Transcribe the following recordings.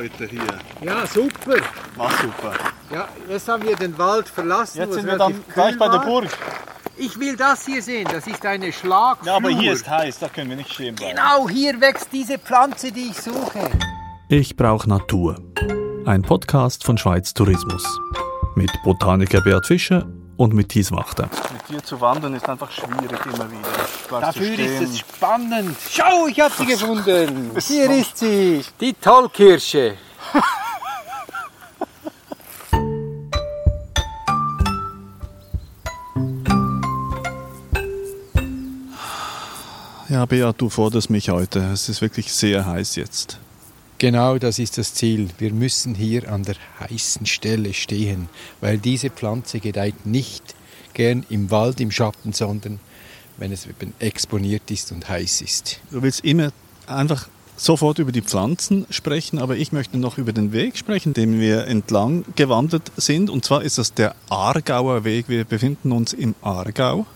heute hier. Ja, super. War super. Ja, jetzt haben wir den Wald verlassen. Jetzt sind wir dann gleich bei der. Burg. Ich will das hier sehen. Das ist eine Schlagflur. Ja, aber hier ist heiß, da können wir nicht stehen bleiben. Genau, hier wächst diese Pflanze, die ich suche. Ich brauch Natur. Ein Podcast von Schweiz Tourismus. Mit Botaniker Beat Fischer und mit Thies Wachter. Dir zu wandern ist einfach schwierig immer wieder. Du bleibst Dafür ist es spannend. Schau, ich habe sie gefunden. Hier ist sie. Die Tollkirsche. Ja, Beat, du forderst mich heute. Es ist wirklich sehr heiß jetzt. Genau das ist das Ziel. Wir müssen hier an der heißen Stelle stehen, weil diese Pflanze gedeiht nicht gern im Wald im Schatten, sondern wenn es eben exponiert ist und heiß ist. Du willst immer einfach sofort über die Pflanzen sprechen, aber ich möchte noch über den Weg sprechen, den wir entlang gewandert sind. Und zwar ist das der Aargauer Weg. Wir befinden uns im Aargau.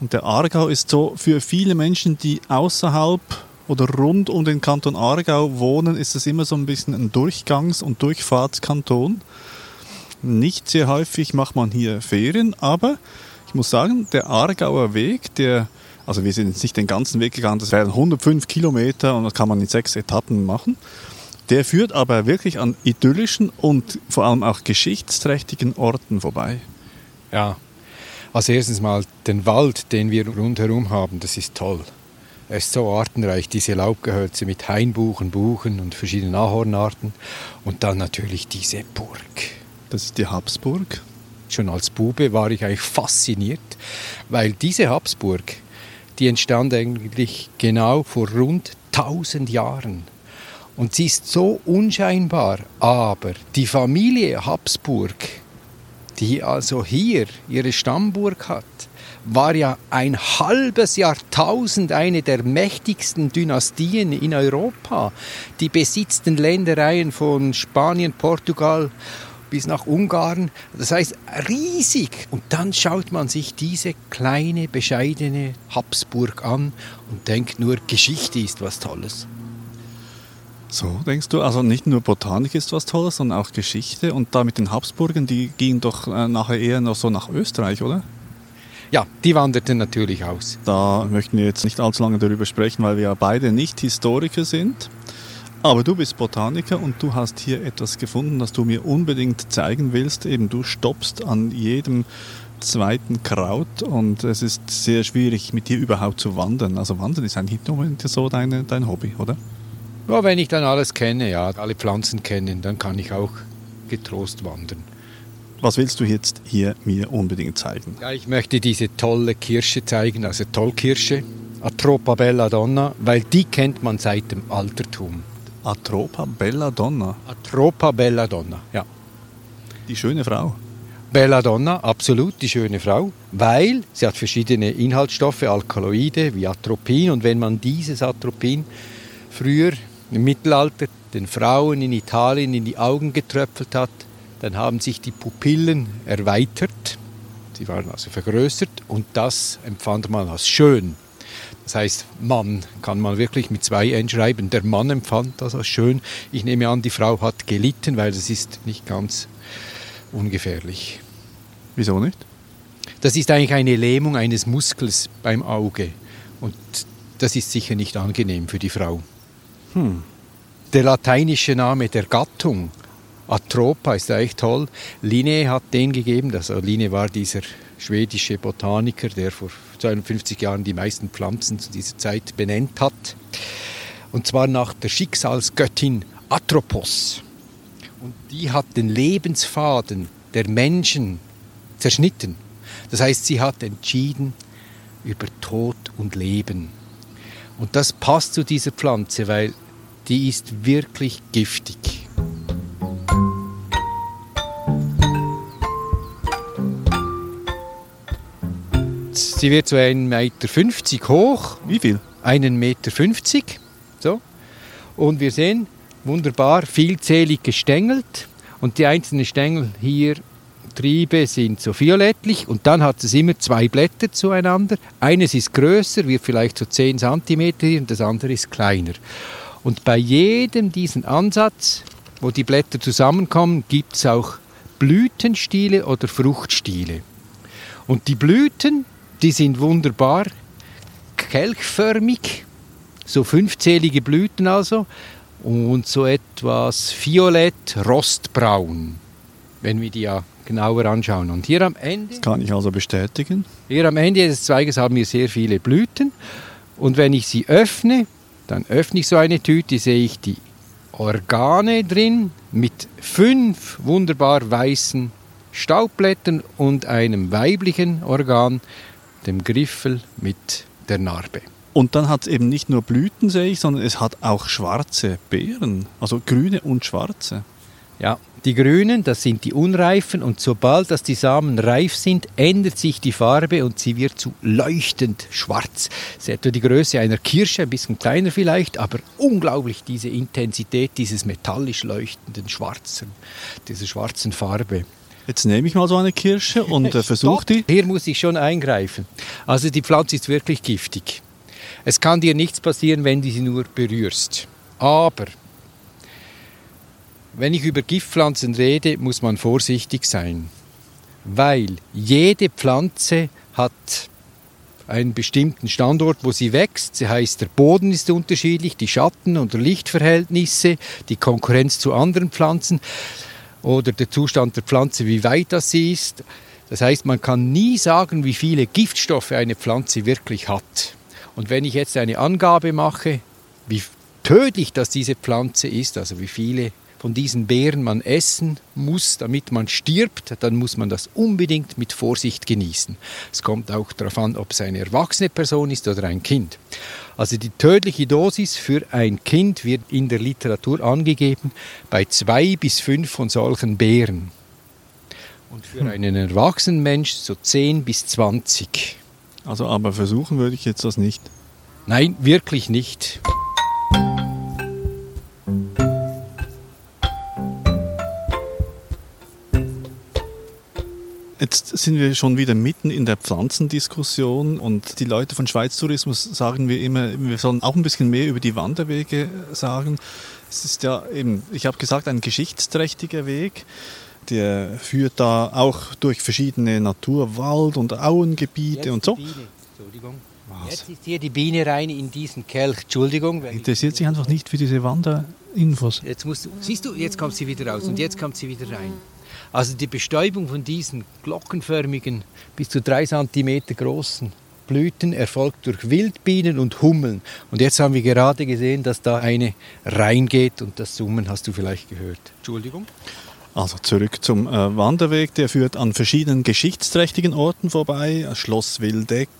Und der Aargau ist so für viele Menschen, die außerhalb oder rund um den Kanton Aargau wohnen, ist es immer so ein bisschen ein Durchgangs- und Durchfahrtskanton. Nicht sehr häufig macht man hier Ferien, aber ich muss sagen, der Aargauer Weg, der, also wir sind jetzt nicht den ganzen Weg gegangen, das wären 105 Kilometer und das kann man in sechs Etappen machen. Der führt aber wirklich an idyllischen und vor allem auch geschichtsträchtigen Orten vorbei. Ja, als erstes mal den Wald, den wir rundherum haben, das ist toll. Er ist so artenreich, diese Laubgehölze mit Hainbuchen, Buchen und verschiedenen Ahornarten. Und dann natürlich diese Burg. Das ist die Habsburg. Schon als Bube war ich eigentlich fasziniert, weil diese Habsburg, die entstand eigentlich genau vor rund 1000 Jahren. Und sie ist so unscheinbar, aber die Familie Habsburg, die also hier ihre Stammburg hat, war ja ein halbes Jahrtausend eine der mächtigsten Dynastien in Europa. Die besitzten Ländereien von Spanien, Portugal bis nach Ungarn. Das heißt riesig. Und dann schaut man sich diese kleine, bescheidene Habsburg an und denkt nur, Geschichte ist was Tolles. So, denkst du? Also nicht nur Botanik ist was Tolles, sondern auch Geschichte. Und da mit den Habsburgen, die gingen doch äh, nachher eher noch so nach Österreich, oder? Ja, die wanderten natürlich aus. Da möchten wir jetzt nicht allzu lange darüber sprechen, weil wir ja beide nicht Historiker sind. Aber du bist Botaniker und du hast hier etwas gefunden, das du mir unbedingt zeigen willst. Eben, du stoppst an jedem zweiten Kraut und es ist sehr schwierig, mit dir überhaupt zu wandern. Also wandern ist eigentlich unbedingt so deine, dein Hobby, oder? Ja, wenn ich dann alles kenne, ja, alle Pflanzen kennen, dann kann ich auch getrost wandern. Was willst du jetzt hier mir unbedingt zeigen? Ja, ich möchte diese tolle Kirsche zeigen, also Tollkirsche, Atropa Belladonna, weil die kennt man seit dem Altertum. Atropa Belladonna, Atropa Belladonna, ja. die schöne Frau. Belladonna, absolut die schöne Frau, weil sie hat verschiedene Inhaltsstoffe, Alkaloide wie Atropin und wenn man dieses Atropin früher im Mittelalter den Frauen in Italien in die Augen getröpfelt hat, dann haben sich die Pupillen erweitert, sie waren also vergrößert und das empfand man als schön. Das heißt, Mann kann man wirklich mit zwei N schreiben. Der Mann empfand das als schön. Ich nehme an, die Frau hat gelitten, weil das ist nicht ganz ungefährlich. Wieso nicht? Das ist eigentlich eine Lähmung eines Muskels beim Auge. Und das ist sicher nicht angenehm für die Frau. Hm. Der lateinische Name der Gattung, Atropa, ist eigentlich toll. Linné hat den gegeben. Also Linné war dieser schwedische Botaniker, der vor 52 Jahren die meisten Pflanzen zu dieser Zeit benennt hat. Und zwar nach der Schicksalsgöttin Atropos. Und die hat den Lebensfaden der Menschen zerschnitten. Das heißt, sie hat entschieden über Tod und Leben. Und das passt zu dieser Pflanze, weil die ist wirklich giftig. Sie wird so 1,50 Meter hoch, Wie viel? einen Meter. So. Und wir sehen wunderbar vielzählig gestängelt. Und die einzelnen Stängel hier, Triebe, sind so violettlich. Und dann hat es immer zwei Blätter zueinander. Eines ist größer, wird vielleicht so 10 cm und das andere ist kleiner. Und bei jedem diesen Ansatz, wo die Blätter zusammenkommen, gibt es auch Blütenstiele oder Fruchtstiele. Und die Blüten, die sind wunderbar kelchförmig, so fünfzählige Blüten also, und so etwas violett, rostbraun, wenn wir die ja genauer anschauen. Und hier am Ende. Das kann ich also bestätigen. Hier am Ende des Zweiges haben wir sehr viele Blüten. Und wenn ich sie öffne, dann öffne ich so eine Tüte, sehe ich die Organe drin mit fünf wunderbar weißen Staubblättern und einem weiblichen Organ, dem Griffel mit der Narbe. Und dann hat es eben nicht nur Blüten, sehe ich, sondern es hat auch schwarze Beeren, also grüne und schwarze. Ja, die grünen, das sind die unreifen und sobald dass die Samen reif sind, ändert sich die Farbe und sie wird zu leuchtend schwarz. Ist etwa die Größe einer Kirsche, ein bisschen kleiner vielleicht, aber unglaublich diese Intensität dieses metallisch leuchtenden schwarzen, dieser schwarzen Farbe. Jetzt nehme ich mal so eine Kirsche und äh, versuche die. Hier muss ich schon eingreifen. Also die Pflanze ist wirklich giftig. Es kann dir nichts passieren, wenn du sie nur berührst. Aber wenn ich über Giftpflanzen rede, muss man vorsichtig sein, weil jede Pflanze hat einen bestimmten Standort, wo sie wächst. Das heißt, der Boden ist unterschiedlich, die Schatten- und Lichtverhältnisse, die Konkurrenz zu anderen Pflanzen oder der Zustand der Pflanze, wie weit das sie ist. Das heißt, man kann nie sagen, wie viele Giftstoffe eine Pflanze wirklich hat. Und wenn ich jetzt eine Angabe mache, wie tödlich das diese Pflanze ist, also wie viele von diesen Beeren man essen muss, damit man stirbt, dann muss man das unbedingt mit Vorsicht genießen. Es kommt auch darauf an, ob es eine erwachsene Person ist oder ein Kind. Also die tödliche Dosis für ein Kind wird in der Literatur angegeben bei zwei bis fünf von solchen Beeren. Und für hm. einen erwachsenen Mensch so zehn bis zwanzig. Also aber versuchen würde ich jetzt das nicht. Nein, wirklich nicht. Jetzt sind wir schon wieder mitten in der Pflanzendiskussion und die Leute von Schweiz Tourismus sagen wir immer, wir sollen auch ein bisschen mehr über die Wanderwege sagen. Es ist ja eben, ich habe gesagt, ein geschichtsträchtiger Weg. Der führt da auch durch verschiedene Natur-, Wald- und Auengebiete und so. Was? Jetzt ist hier die Biene rein in diesen Kelch. Entschuldigung. Interessiert sich einfach nicht für diese Wanderinfos. Jetzt musst du, siehst du, jetzt kommt sie wieder raus und jetzt kommt sie wieder rein. Also die Bestäubung von diesen glockenförmigen, bis zu drei Zentimeter großen Blüten erfolgt durch Wildbienen und Hummeln. Und jetzt haben wir gerade gesehen, dass da eine reingeht und das Summen hast du vielleicht gehört. Entschuldigung. Also zurück zum äh, Wanderweg, der führt an verschiedenen geschichtsträchtigen Orten vorbei, Schloss Wildeck,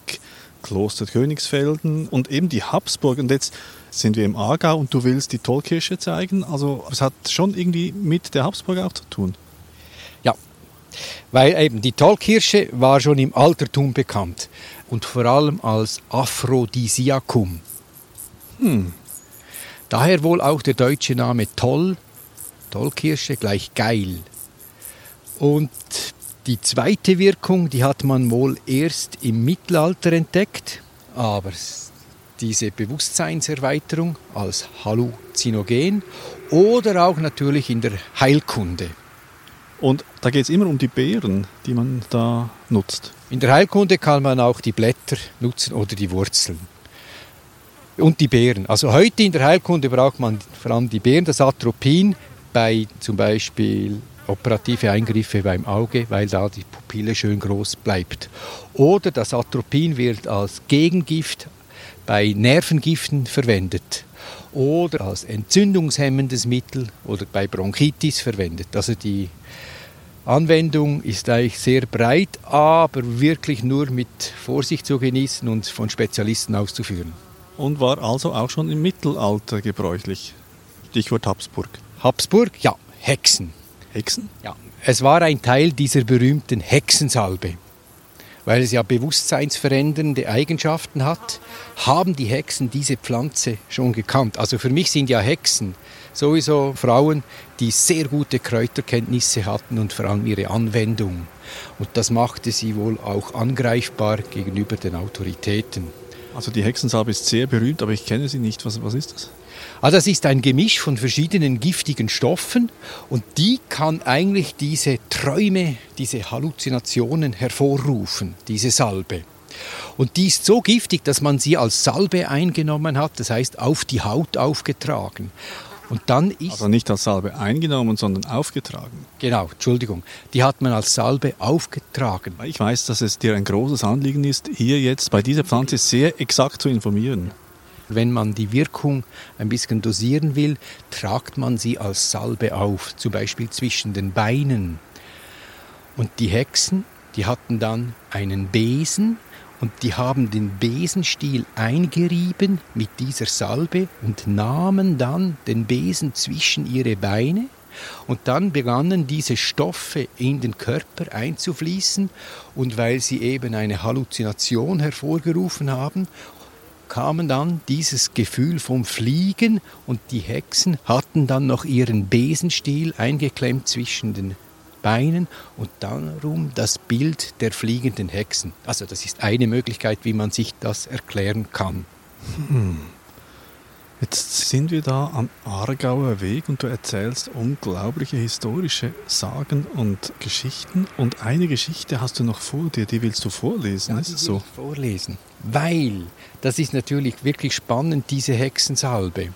Kloster Königsfelden und eben die Habsburg. Und jetzt sind wir im Aargau und du willst die Tollkirsche zeigen. Also es hat schon irgendwie mit der Habsburg auch zu tun. Weil eben die Tollkirsche war schon im Altertum bekannt und vor allem als Aphrodisiakum. Hm. Daher wohl auch der deutsche Name Toll, Tollkirsche gleich geil. Und die zweite Wirkung, die hat man wohl erst im Mittelalter entdeckt, aber diese Bewusstseinserweiterung als Halluzinogen oder auch natürlich in der Heilkunde. Und da geht es immer um die Beeren, die man da nutzt. In der Heilkunde kann man auch die Blätter nutzen oder die Wurzeln. Und die Beeren. Also heute in der Heilkunde braucht man vor allem die Beeren, das Atropin bei zum Beispiel operative Eingriffe beim Auge, weil da die Pupille schön groß bleibt. Oder das Atropin wird als Gegengift bei Nervengiften verwendet oder als entzündungshemmendes Mittel oder bei Bronchitis verwendet. Also die Anwendung ist eigentlich sehr breit, aber wirklich nur mit Vorsicht zu genießen und von Spezialisten auszuführen. Und war also auch schon im Mittelalter gebräuchlich. Stichwort Habsburg. Habsburg, ja, Hexen. Hexen? Ja. Es war ein Teil dieser berühmten Hexensalbe weil es ja bewusstseinsverändernde Eigenschaften hat, haben die Hexen diese Pflanze schon gekannt. Also für mich sind ja Hexen sowieso Frauen, die sehr gute Kräuterkenntnisse hatten und vor allem ihre Anwendung. Und das machte sie wohl auch angreifbar gegenüber den Autoritäten. Also die Hexensalbe ist sehr berühmt, aber ich kenne sie nicht. Was, was ist das? Also das ist ein Gemisch von verschiedenen giftigen Stoffen und die kann eigentlich diese Träume, diese Halluzinationen hervorrufen, diese Salbe. Und die ist so giftig, dass man sie als Salbe eingenommen hat, das heißt auf die Haut aufgetragen. Und dann ist also nicht als Salbe eingenommen, sondern aufgetragen. Genau, Entschuldigung. Die hat man als Salbe aufgetragen. Ich weiß, dass es dir ein großes Anliegen ist, hier jetzt bei dieser Pflanze sehr exakt zu informieren. Wenn man die Wirkung ein bisschen dosieren will, tragt man sie als Salbe auf, zum Beispiel zwischen den Beinen. Und die Hexen, die hatten dann einen Besen und die haben den Besenstiel eingerieben mit dieser Salbe und nahmen dann den Besen zwischen ihre Beine und dann begannen diese Stoffe in den Körper einzufließen und weil sie eben eine Halluzination hervorgerufen haben, kamen dann dieses Gefühl vom Fliegen und die Hexen hatten dann noch ihren Besenstiel eingeklemmt zwischen den Beinen und darum das Bild der fliegenden Hexen. Also das ist eine Möglichkeit, wie man sich das erklären kann. Hm. Jetzt sind wir da am Aargauer Weg und du erzählst unglaubliche historische Sagen und Geschichten. Und eine Geschichte hast du noch vor dir, die willst du vorlesen, ja, ist es so? Vorlesen, weil das ist natürlich wirklich spannend, diese Hexensalbe.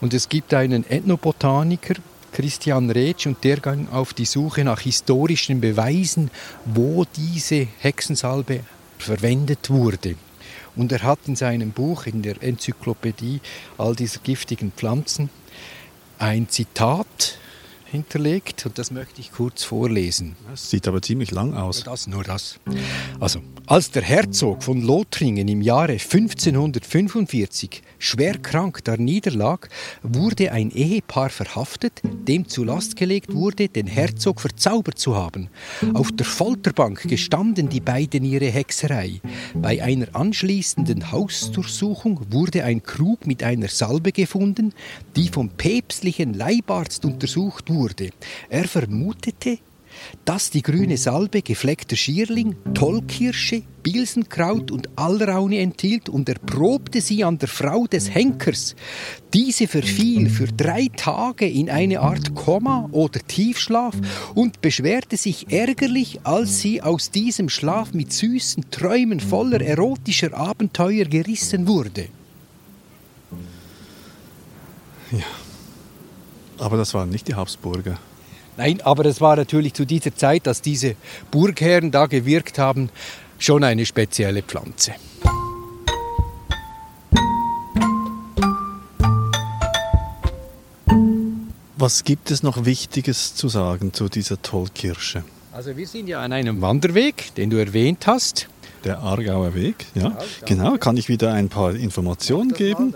Und es gibt einen Ethnobotaniker, Christian Retsch und der ging auf die Suche nach historischen Beweisen, wo diese Hexensalbe verwendet wurde. Und er hat in seinem Buch, in der Enzyklopädie all dieser giftigen Pflanzen, ein Zitat hinterlegt und das möchte ich kurz vorlesen. Das sieht aber ziemlich lang aus. Nur das, nur das. Also, als der Herzog von Lothringen im Jahre 1545 schwer krank da niederlag, wurde ein Ehepaar verhaftet, dem zu Last gelegt wurde, den Herzog verzaubert zu haben. Auf der Folterbank gestanden die beiden ihre Hexerei. Bei einer anschließenden Hausdurchsuchung wurde ein Krug mit einer Salbe gefunden, die vom päpstlichen Leibarzt untersucht wurde. Er vermutete, dass die grüne Salbe gefleckter Schierling, Tollkirsche, Bilsenkraut und Allraune enthielt und erprobte sie an der Frau des Henkers. Diese verfiel für drei Tage in eine Art Koma oder Tiefschlaf und beschwerte sich ärgerlich, als sie aus diesem Schlaf mit süßen Träumen voller erotischer Abenteuer gerissen wurde. Ja, aber das waren nicht die Habsburger. Nein, aber es war natürlich zu dieser Zeit, dass diese Burgherren da gewirkt haben, schon eine spezielle Pflanze. Was gibt es noch Wichtiges zu sagen zu dieser Tollkirsche? Also wir sind ja an einem Wanderweg, den du erwähnt hast. Der Aargauer Weg, ja. Genau, kann ich wieder ein paar Informationen geben.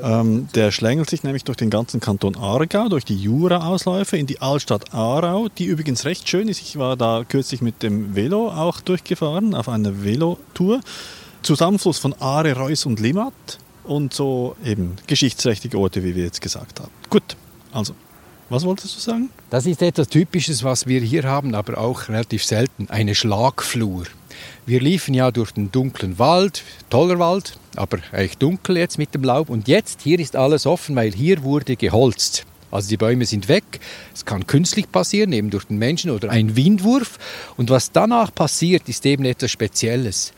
Ähm, der schlängelt sich nämlich durch den ganzen Kanton Aargau, durch die Jura-Ausläufe in die Altstadt Aarau, die übrigens recht schön ist. Ich war da kürzlich mit dem Velo auch durchgefahren, auf einer Velotour. Zusammenfluss von Aare, Reuss und Limmat und so eben geschichtsträchtige Orte, wie wir jetzt gesagt haben. Gut, also was wolltest du sagen? Das ist etwas Typisches, was wir hier haben, aber auch relativ selten, eine Schlagflur. Wir liefen ja durch den dunklen Wald, toller Wald, aber eigentlich dunkel jetzt mit dem Laub. Und jetzt, hier ist alles offen, weil hier wurde geholzt. Also die Bäume sind weg. Es kann künstlich passieren, eben durch den Menschen oder ein Windwurf. Und was danach passiert, ist eben etwas Spezielles.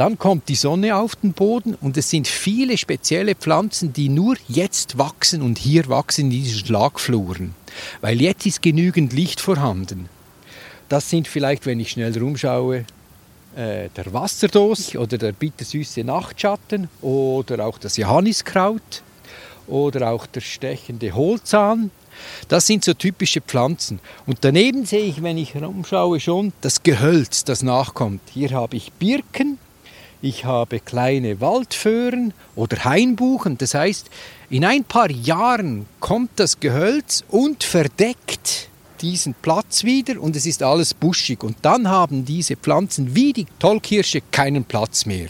Dann kommt die Sonne auf den Boden und es sind viele spezielle Pflanzen, die nur jetzt wachsen und hier wachsen in diesen Schlagfluren. Weil jetzt ist genügend Licht vorhanden. Das sind vielleicht, wenn ich schnell rumschaue, äh, der Wasserdos oder der bittersüße Nachtschatten oder auch das Johanniskraut oder auch der stechende Hohlzahn. Das sind so typische Pflanzen. Und daneben sehe ich, wenn ich herumschaue, schon das Gehölz, das nachkommt. Hier habe ich Birken, ich habe kleine Waldföhren oder Hainbuchen. Das heißt, in ein paar Jahren kommt das Gehölz und verdeckt diesen Platz wieder und es ist alles buschig. Und dann haben diese Pflanzen wie die Tollkirsche keinen Platz mehr.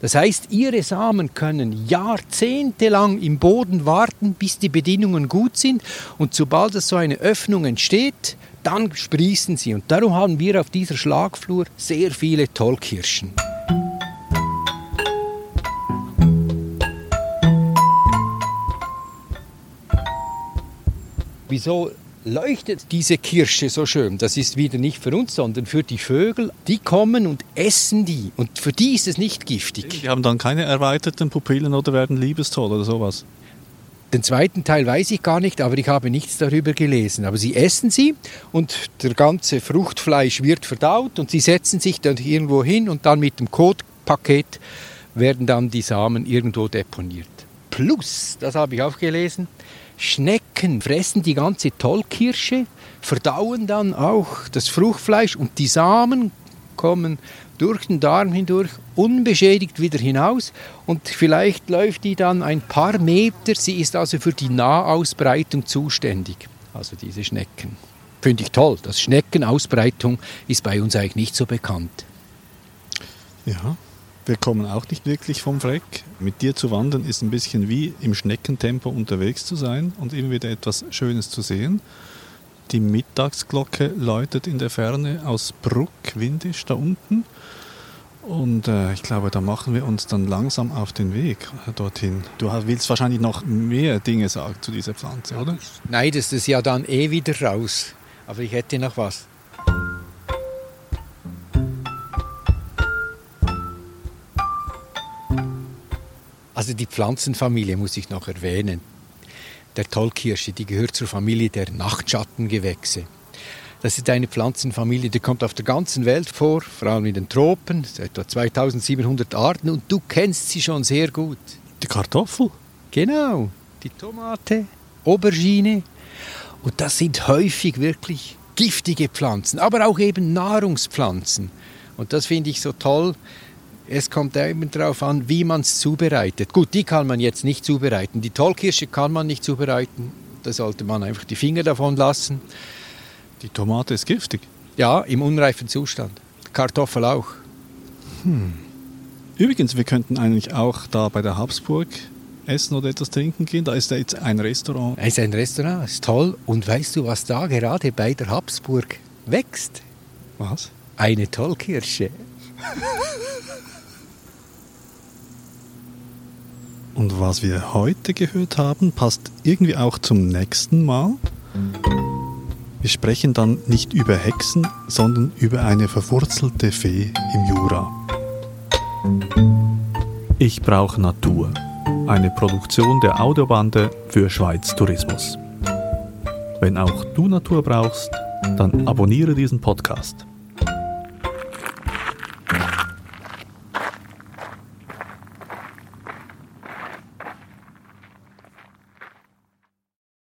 Das heißt, ihre Samen können jahrzehntelang im Boden warten, bis die Bedingungen gut sind. Und sobald es so eine Öffnung entsteht, dann sprießen sie. Und darum haben wir auf dieser Schlagflur sehr viele Tollkirschen. Wieso leuchtet diese Kirsche so schön? Das ist wieder nicht für uns, sondern für die Vögel. Die kommen und essen die. Und für die ist es nicht giftig. Die haben dann keine erweiterten Pupillen oder werden liebestoll oder sowas. Den zweiten Teil weiß ich gar nicht, aber ich habe nichts darüber gelesen. Aber sie essen sie und der ganze Fruchtfleisch wird verdaut und sie setzen sich dann irgendwo hin und dann mit dem Kotpaket werden dann die Samen irgendwo deponiert. Plus, das habe ich auch gelesen, Schnecken fressen die ganze Tollkirsche, verdauen dann auch das Fruchtfleisch und die Samen kommen durch den Darm hindurch unbeschädigt wieder hinaus und vielleicht läuft die dann ein paar Meter. Sie ist also für die Nahausbreitung zuständig, also diese Schnecken. Finde ich toll. Das Schneckenausbreitung ist bei uns eigentlich nicht so bekannt. Ja, wir kommen auch nicht wirklich vom Fleck. Mit dir zu wandern ist ein bisschen wie im Schneckentempo unterwegs zu sein und immer wieder etwas Schönes zu sehen. Die Mittagsglocke läutet in der Ferne aus Bruck, windisch da unten. Und äh, ich glaube, da machen wir uns dann langsam auf den Weg dorthin. Du willst wahrscheinlich noch mehr Dinge sagen zu dieser Pflanze, oder? Nein, das ist ja dann eh wieder raus. Aber ich hätte noch was. Also die Pflanzenfamilie muss ich noch erwähnen. Der Tollkirsche, die gehört zur Familie der Nachtschattengewächse. Das ist eine Pflanzenfamilie, die kommt auf der ganzen Welt vor, vor allem in den Tropen, etwa 2700 Arten und du kennst sie schon sehr gut. Die Kartoffel? Genau, die Tomate, Aubergine und das sind häufig wirklich giftige Pflanzen, aber auch eben Nahrungspflanzen. Und das finde ich so toll. Es kommt eben darauf an, wie man es zubereitet. Gut, die kann man jetzt nicht zubereiten. Die Tollkirsche kann man nicht zubereiten. Da sollte man einfach die Finger davon lassen. Die Tomate ist giftig? Ja, im unreifen Zustand. Kartoffel auch. Hm. Übrigens, wir könnten eigentlich auch da bei der Habsburg essen oder etwas trinken gehen. Da ist jetzt ein Restaurant. Es ist ein Restaurant, ist toll. Und weißt du, was da gerade bei der Habsburg wächst? Was? Eine Tollkirsche. Und was wir heute gehört haben, passt irgendwie auch zum nächsten Mal. Wir sprechen dann nicht über Hexen, sondern über eine verwurzelte Fee im Jura. Ich brauche Natur. Eine Produktion der Audiobande für Schweiz Tourismus. Wenn auch du Natur brauchst, dann abonniere diesen Podcast.